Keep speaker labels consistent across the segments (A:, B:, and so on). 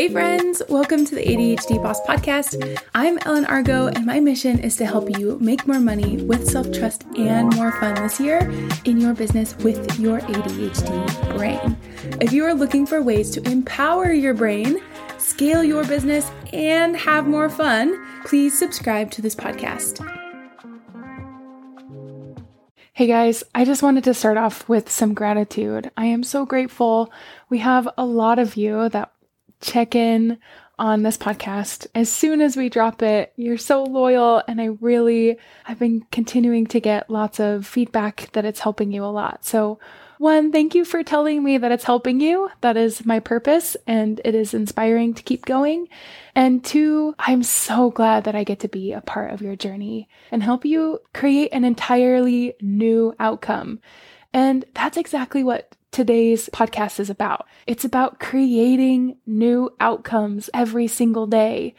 A: Hey, friends, welcome to the ADHD Boss Podcast. I'm Ellen Argo, and my mission is to help you make more money with self trust and more fun this year in your business with your ADHD brain. If you are looking for ways to empower your brain, scale your business, and have more fun, please subscribe to this podcast. Hey guys, I just wanted to start off with some gratitude. I am so grateful. We have a lot of you that check in on this podcast as soon as we drop it. You're so loyal, and I really have been continuing to get lots of feedback that it's helping you a lot. So, one, thank you for telling me that it's helping you. That is my purpose, and it is inspiring to keep going. And two, I'm so glad that I get to be a part of your journey and help you create an entirely new outcome. And that's exactly what today's podcast is about. It's about creating new outcomes every single day.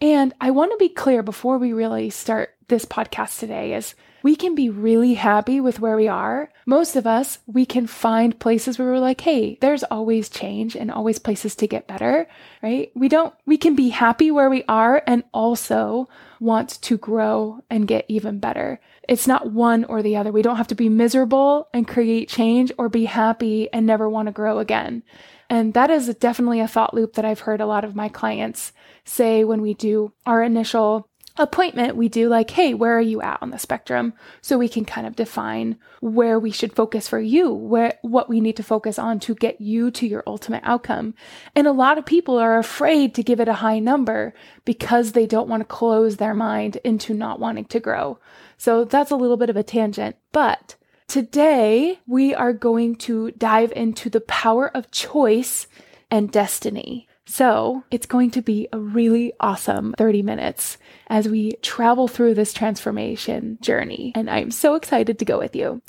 A: And I want to be clear before we really start this podcast today is we can be really happy with where we are. Most of us, we can find places where we're like, hey, there's always change and always places to get better, right? We don't, we can be happy where we are and also want to grow and get even better. It's not one or the other. We don't have to be miserable and create change or be happy and never want to grow again. And that is definitely a thought loop that I've heard a lot of my clients say when we do our initial appointment, we do like, hey, where are you at on the spectrum? So we can kind of define where we should focus for you, where what we need to focus on to get you to your ultimate outcome. And a lot of people are afraid to give it a high number because they don't want to close their mind into not wanting to grow. So that's a little bit of a tangent, but today we are going to dive into the power of choice and destiny. So it's going to be a really awesome 30 minutes as we travel through this transformation journey. And I'm so excited to go with you.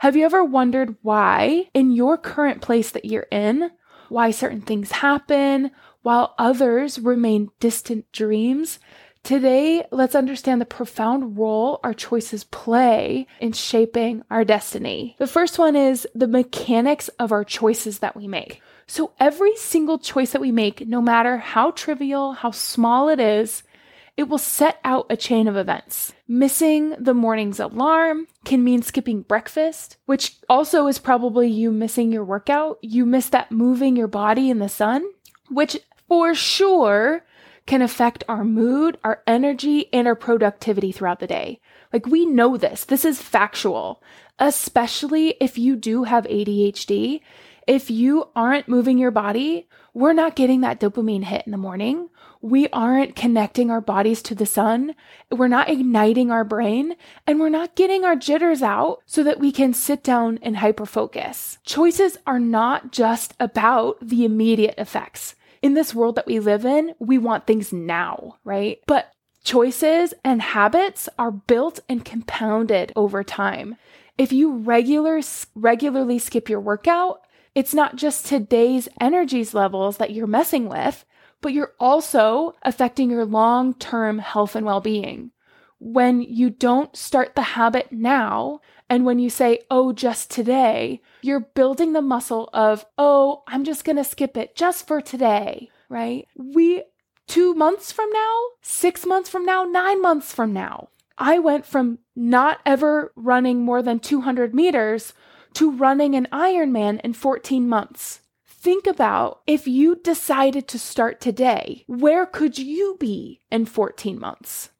A: Have you ever wondered why, in your current place that you're in, why certain things happen while others remain distant dreams? Today, let's understand the profound role our choices play in shaping our destiny. The first one is the mechanics of our choices that we make. So every single choice that we make, no matter how trivial, how small it is, it will set out a chain of events. Missing the morning's alarm can mean skipping breakfast, which also is probably you missing your workout. You miss that moving your body in the sun, which for sure can affect our mood, our energy, and our productivity throughout the day. Like we know this. This is factual, especially if you do have ADHD if you aren't moving your body, we're not getting that dopamine hit in the morning. We aren't connecting our bodies to the sun. We're not igniting our brain and we're not getting our jitters out so that we can sit down and hyper focus. Choices are not just about the immediate effects. In this world that we live in, we want things now, right? But choices and habits are built and compounded over time. If you regular, regularly skip your workout, it's not just today's energies levels that you're messing with, but you're also affecting your long term health and well being. When you don't start the habit now, and when you say, oh, just today, you're building the muscle of, oh, I'm just going to skip it just for today, right? We, two months from now, six months from now, nine months from now, I went from not ever running more than 200 meters to running an Ironman in 14 months. Think about if you decided to start today, where could you be in 14 months?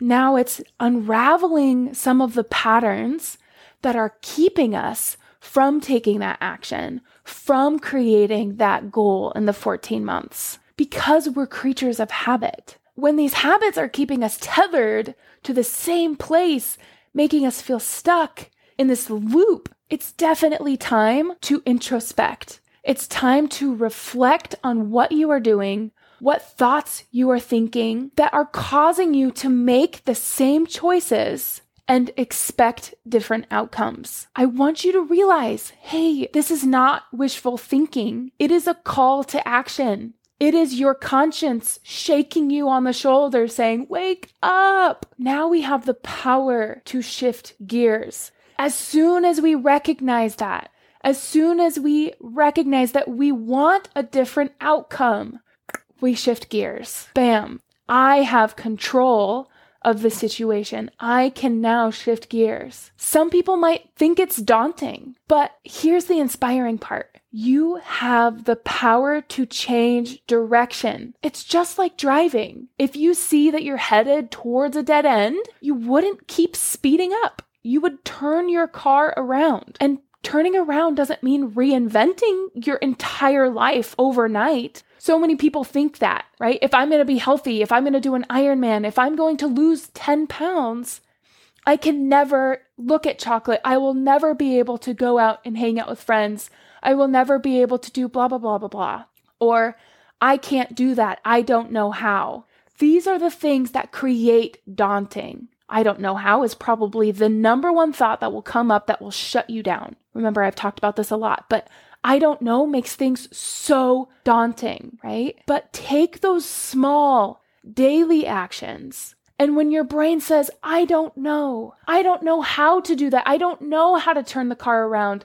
A: Now it's unraveling some of the patterns that are keeping us from taking that action, from creating that goal in the 14 months, because we're creatures of habit. When these habits are keeping us tethered to the same place, making us feel stuck in this loop it's definitely time to introspect. It's time to reflect on what you are doing, what thoughts you are thinking that are causing you to make the same choices and expect different outcomes. I want you to realize hey, this is not wishful thinking, it is a call to action. It is your conscience shaking you on the shoulder saying, Wake up! Now we have the power to shift gears. As soon as we recognize that, as soon as we recognize that we want a different outcome, we shift gears. Bam. I have control of the situation. I can now shift gears. Some people might think it's daunting, but here's the inspiring part. You have the power to change direction. It's just like driving. If you see that you're headed towards a dead end, you wouldn't keep speeding up. You would turn your car around. And turning around doesn't mean reinventing your entire life overnight. So many people think that, right? If I'm going to be healthy, if I'm going to do an Ironman, if I'm going to lose 10 pounds, I can never look at chocolate. I will never be able to go out and hang out with friends. I will never be able to do blah, blah, blah, blah, blah. Or I can't do that. I don't know how. These are the things that create daunting. I don't know how is probably the number one thought that will come up that will shut you down. Remember, I've talked about this a lot, but I don't know makes things so daunting, right? But take those small daily actions. And when your brain says, I don't know, I don't know how to do that, I don't know how to turn the car around,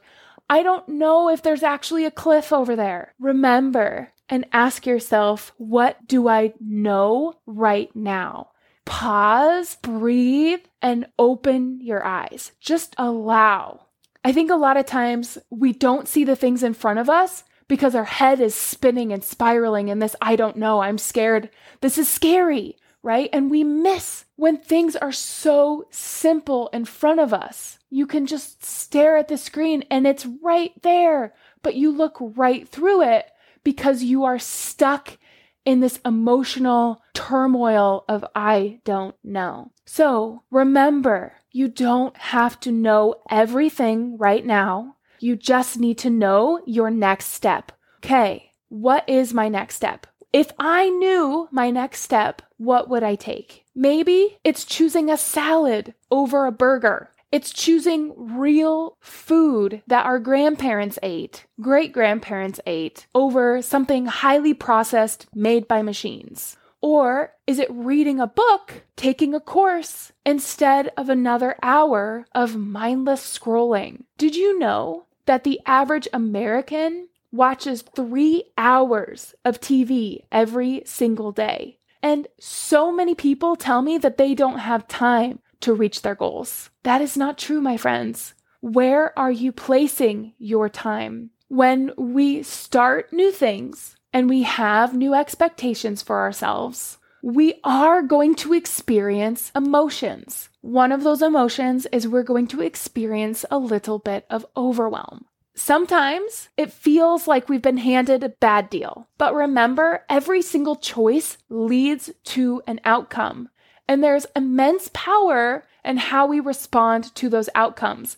A: I don't know if there's actually a cliff over there, remember and ask yourself, what do I know right now? Pause, breathe, and open your eyes. Just allow. I think a lot of times we don't see the things in front of us because our head is spinning and spiraling in this I don't know, I'm scared, this is scary, right? And we miss when things are so simple in front of us. You can just stare at the screen and it's right there, but you look right through it because you are stuck in this emotional turmoil of I don't know. So remember, you don't have to know everything right now. You just need to know your next step. Okay, what is my next step? If I knew my next step, what would I take? Maybe it's choosing a salad over a burger. It's choosing real food that our grandparents ate, great grandparents ate, over something highly processed made by machines. Or is it reading a book, taking a course, instead of another hour of mindless scrolling? Did you know that the average American watches three hours of TV every single day? And so many people tell me that they don't have time to reach their goals. That is not true, my friends. Where are you placing your time? When we start new things, and we have new expectations for ourselves, we are going to experience emotions. One of those emotions is we're going to experience a little bit of overwhelm. Sometimes it feels like we've been handed a bad deal. But remember, every single choice leads to an outcome. And there's immense power in how we respond to those outcomes.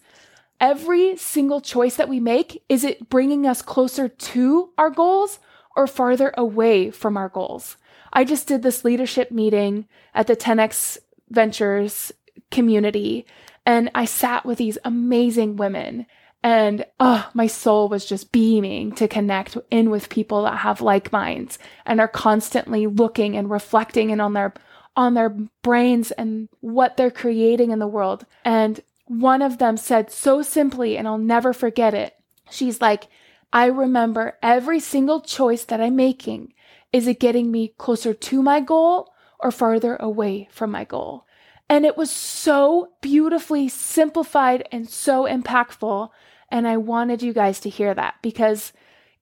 A: Every single choice that we make, is it bringing us closer to our goals or farther away from our goals. I just did this leadership meeting at the 10X Ventures community, and I sat with these amazing women. And oh, my soul was just beaming to connect in with people that have like minds and are constantly looking and reflecting and on their on their brains and what they're creating in the world. And one of them said so simply, and I'll never forget it. She's like, I remember every single choice that I'm making. Is it getting me closer to my goal or farther away from my goal? And it was so beautifully simplified and so impactful. And I wanted you guys to hear that because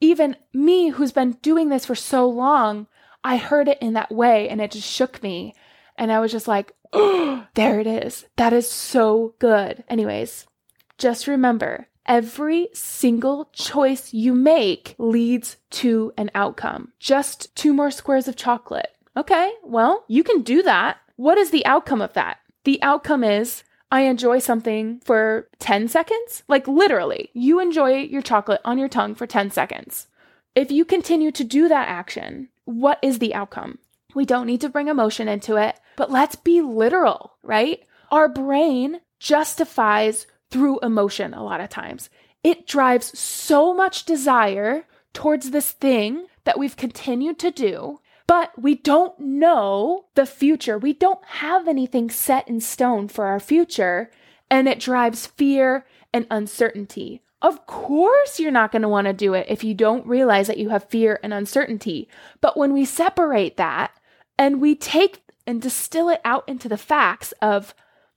A: even me, who's been doing this for so long, I heard it in that way and it just shook me. And I was just like, oh, there it is. That is so good. Anyways, just remember Every single choice you make leads to an outcome. Just two more squares of chocolate. Okay, well, you can do that. What is the outcome of that? The outcome is I enjoy something for 10 seconds. Like literally, you enjoy your chocolate on your tongue for 10 seconds. If you continue to do that action, what is the outcome? We don't need to bring emotion into it, but let's be literal, right? Our brain justifies through emotion a lot of times. It drives so much desire towards this thing that we've continued to do, but we don't know the future. We don't have anything set in stone for our future, and it drives fear and uncertainty. Of course, you're not going to want to do it if you don't realize that you have fear and uncertainty. But when we separate that and we take and distill it out into the facts of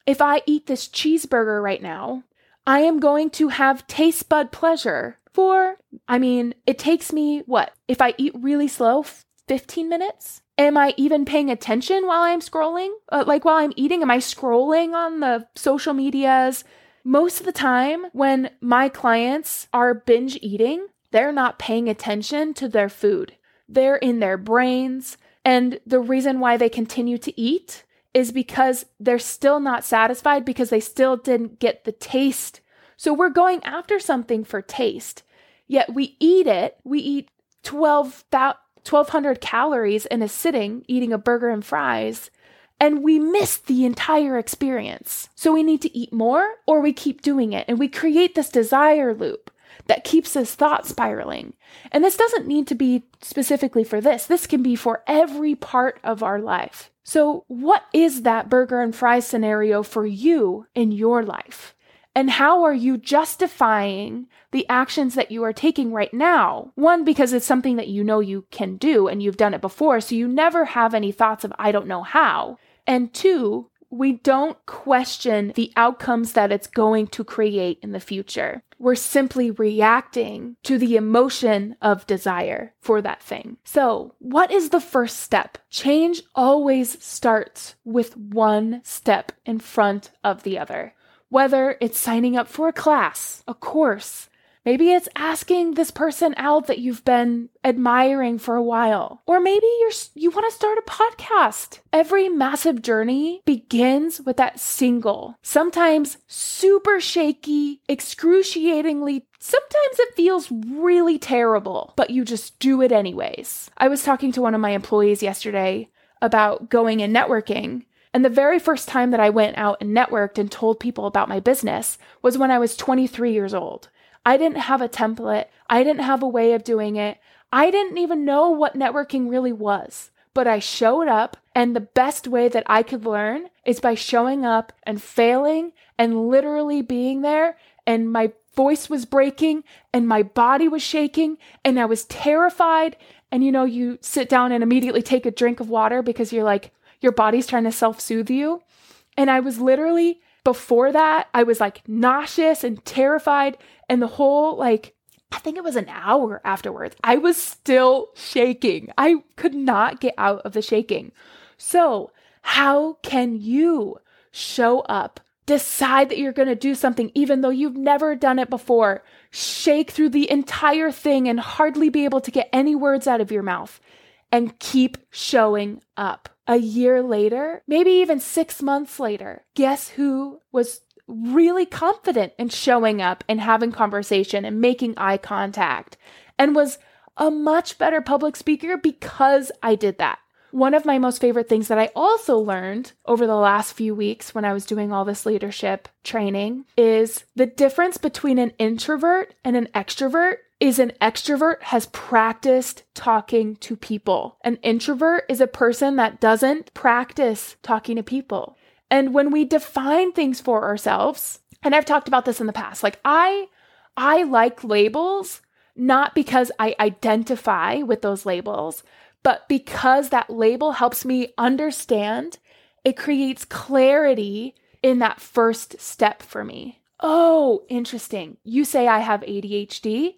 A: if I eat this cheeseburger right now, I am going to have taste bud pleasure for, I mean, it takes me what? If I eat really slow, 15 minutes? Am I even paying attention while I'm scrolling? Uh, like while I'm eating, am I scrolling on the social medias? Most of the time, when my clients are binge eating, they're not paying attention to their food. They're in their brains. And the reason why they continue to eat is because they're still not satisfied because they still didn't get the taste. So we're going after something for taste. Yet we eat it. We eat 12, 1,200 calories in a sitting eating a burger and fries, and we miss the entire experience. So we need to eat more or we keep doing it, and we create this desire loop that keeps us thought spiraling. And this doesn't need to be specifically for this, this can be for every part of our life. So, what is that burger and fries scenario for you in your life? And how are you justifying the actions that you are taking right now? One, because it's something that you know you can do and you've done it before, so you never have any thoughts of, I don't know how. And two, we don't question the outcomes that it's going to create in the future. We're simply reacting to the emotion of desire for that thing. So, what is the first step? Change always starts with one step in front of the other whether it's signing up for a class, a course, Maybe it's asking this person out that you've been admiring for a while. Or maybe you're you want to start a podcast. Every massive journey begins with that single, sometimes super shaky, excruciatingly Sometimes it feels really terrible, but you just do it anyways. I was talking to one of my employees yesterday about going and networking, and the very first time that I went out and networked and told people about my business was when I was 23 years old. I didn't have a template. I didn't have a way of doing it. I didn't even know what networking really was. But I showed up, and the best way that I could learn is by showing up and failing and literally being there. And my voice was breaking, and my body was shaking, and I was terrified. And you know, you sit down and immediately take a drink of water because you're like, your body's trying to self soothe you. And I was literally, before that, I was like nauseous and terrified. And the whole, like, I think it was an hour afterwards, I was still shaking. I could not get out of the shaking. So, how can you show up? Decide that you're going to do something even though you've never done it before. Shake through the entire thing and hardly be able to get any words out of your mouth and keep showing up. A year later, maybe even six months later, guess who was really confident in showing up and having conversation and making eye contact and was a much better public speaker because I did that. One of my most favorite things that I also learned over the last few weeks when I was doing all this leadership training is the difference between an introvert and an extrovert is an extrovert has practiced talking to people. An introvert is a person that doesn't practice talking to people. And when we define things for ourselves, and I've talked about this in the past, like I I like labels not because I identify with those labels, but because that label helps me understand, it creates clarity in that first step for me. Oh, interesting. You say I have ADHD.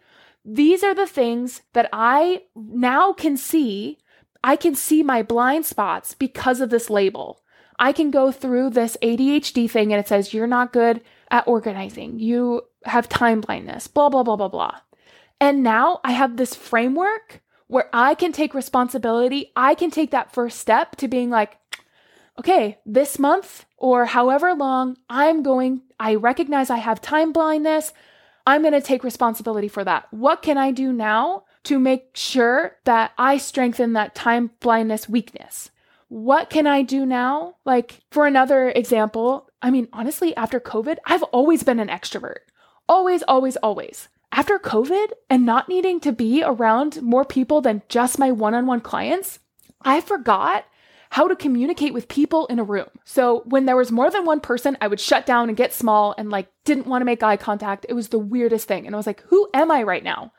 A: These are the things that I now can see. I can see my blind spots because of this label. I can go through this ADHD thing and it says, you're not good at organizing. You have time blindness, blah, blah, blah, blah, blah. And now I have this framework where I can take responsibility. I can take that first step to being like, okay, this month or however long, I'm going, I recognize I have time blindness. I'm going to take responsibility for that. What can I do now to make sure that I strengthen that time blindness weakness? What can I do now? Like, for another example, I mean, honestly, after COVID, I've always been an extrovert. Always, always, always. After COVID and not needing to be around more people than just my one on one clients, I forgot how to communicate with people in a room. So when there was more than one person, I would shut down and get small and like didn't want to make eye contact. It was the weirdest thing. And I was like, who am I right now?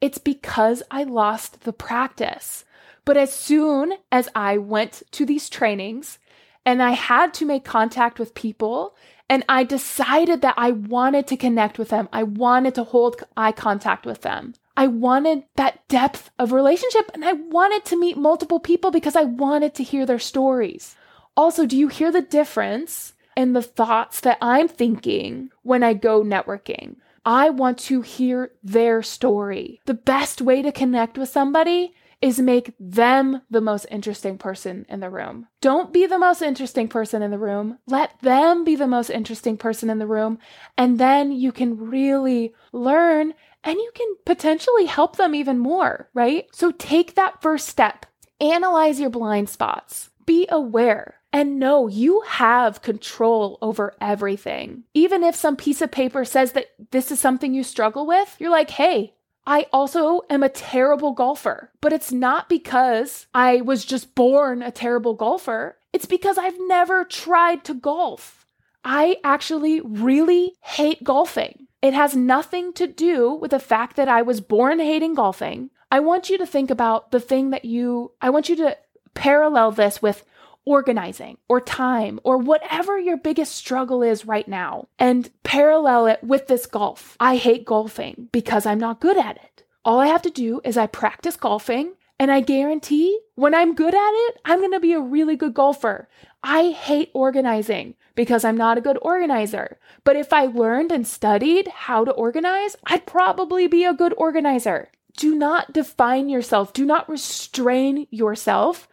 A: It's because I lost the practice. But as soon as I went to these trainings and I had to make contact with people and I decided that I wanted to connect with them, I wanted to hold eye contact with them. I wanted that depth of relationship and I wanted to meet multiple people because I wanted to hear their stories. Also, do you hear the difference in the thoughts that I'm thinking when I go networking? I want to hear their story. The best way to connect with somebody is make them the most interesting person in the room. Don't be the most interesting person in the room. Let them be the most interesting person in the room. And then you can really learn and you can potentially help them even more, right? So take that first step. Analyze your blind spots. Be aware and know you have control over everything. Even if some piece of paper says that this is something you struggle with, you're like, hey, I also am a terrible golfer, but it's not because I was just born a terrible golfer. It's because I've never tried to golf. I actually really hate golfing. It has nothing to do with the fact that I was born hating golfing. I want you to think about the thing that you, I want you to parallel this with organizing or time or whatever your biggest struggle is right now and parallel it with this golf. I hate golfing because I'm not good at it. All I have to do is I practice golfing and I guarantee when I'm good at it, I'm going to be a really good golfer. I hate organizing because I'm not a good organizer. But if I learned and studied how to organize, I'd probably be a good organizer. Do not define yourself, do not restrain yourself.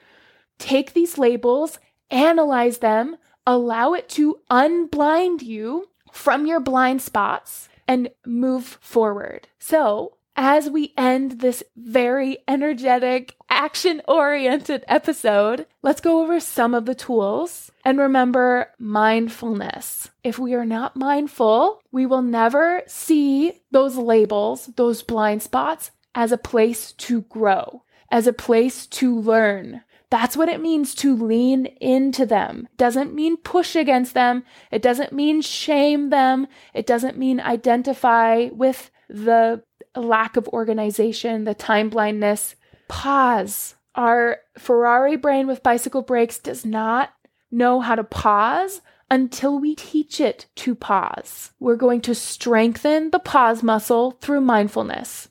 A: Take these labels, analyze them, allow it to unblind you from your blind spots, and move forward. So, as we end this very energetic, action oriented episode, let's go over some of the tools. And remember mindfulness. If we are not mindful, we will never see those labels, those blind spots, as a place to grow, as a place to learn. That's what it means to lean into them. Doesn't mean push against them. It doesn't mean shame them. It doesn't mean identify with the lack of organization, the time blindness. Pause. Our Ferrari brain with bicycle brakes does not know how to pause until we teach it to pause. We're going to strengthen the pause muscle through mindfulness.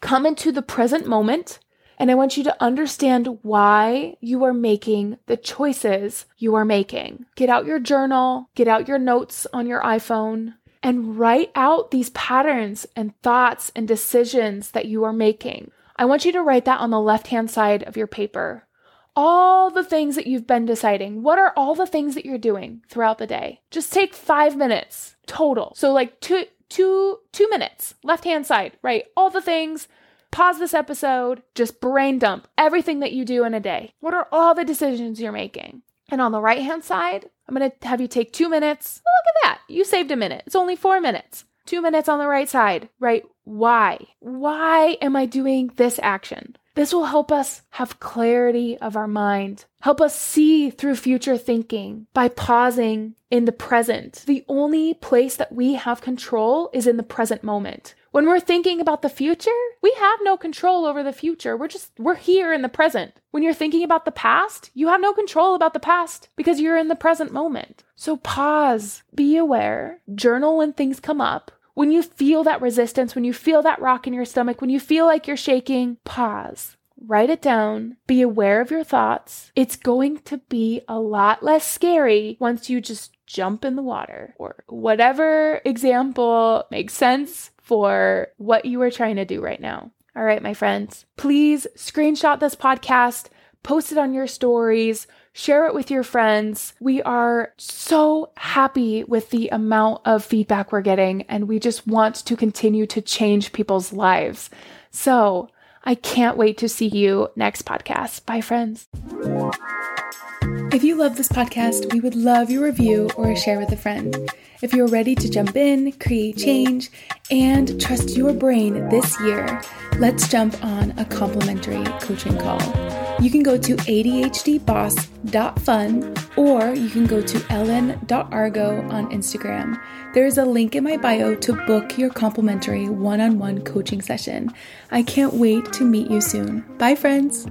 A: Come into the present moment, and I want you to understand why you are making the choices you are making. Get out your journal, get out your notes on your iPhone, and write out these patterns and thoughts and decisions that you are making. I want you to write that on the left hand side of your paper. All the things that you've been deciding. What are all the things that you're doing throughout the day? Just take five minutes total. So, like two, two, two minutes, left hand side, right? All the things. Pause this episode, just brain dump everything that you do in a day. What are all the decisions you're making? And on the right hand side, I'm going to have you take two minutes. Look at that. You saved a minute. It's only four minutes. Two minutes on the right side, right? Why? Why am I doing this action? This will help us have clarity of our mind, help us see through future thinking by pausing in the present. The only place that we have control is in the present moment. When we're thinking about the future, we have no control over the future. We're just, we're here in the present. When you're thinking about the past, you have no control about the past because you're in the present moment. So pause, be aware, journal when things come up. When you feel that resistance, when you feel that rock in your stomach, when you feel like you're shaking, pause. Write it down. Be aware of your thoughts. It's going to be a lot less scary once you just jump in the water or whatever example makes sense for what you are trying to do right now. All right, my friends, please screenshot this podcast, post it on your stories, share it with your friends. We are so happy with the amount of feedback we're getting, and we just want to continue to change people's lives. So I can't wait to see you next podcast. Bye, friends. If you love this podcast, we would love your review or a share with a friend. If you're ready to jump in, create change, and trust your brain this year, let's jump on a complimentary coaching call. You can go to ADHDboss.fun or you can go to ellen.argo on Instagram. There is a link in my bio to book your complimentary one on one coaching session. I can't wait to meet you soon. Bye, friends.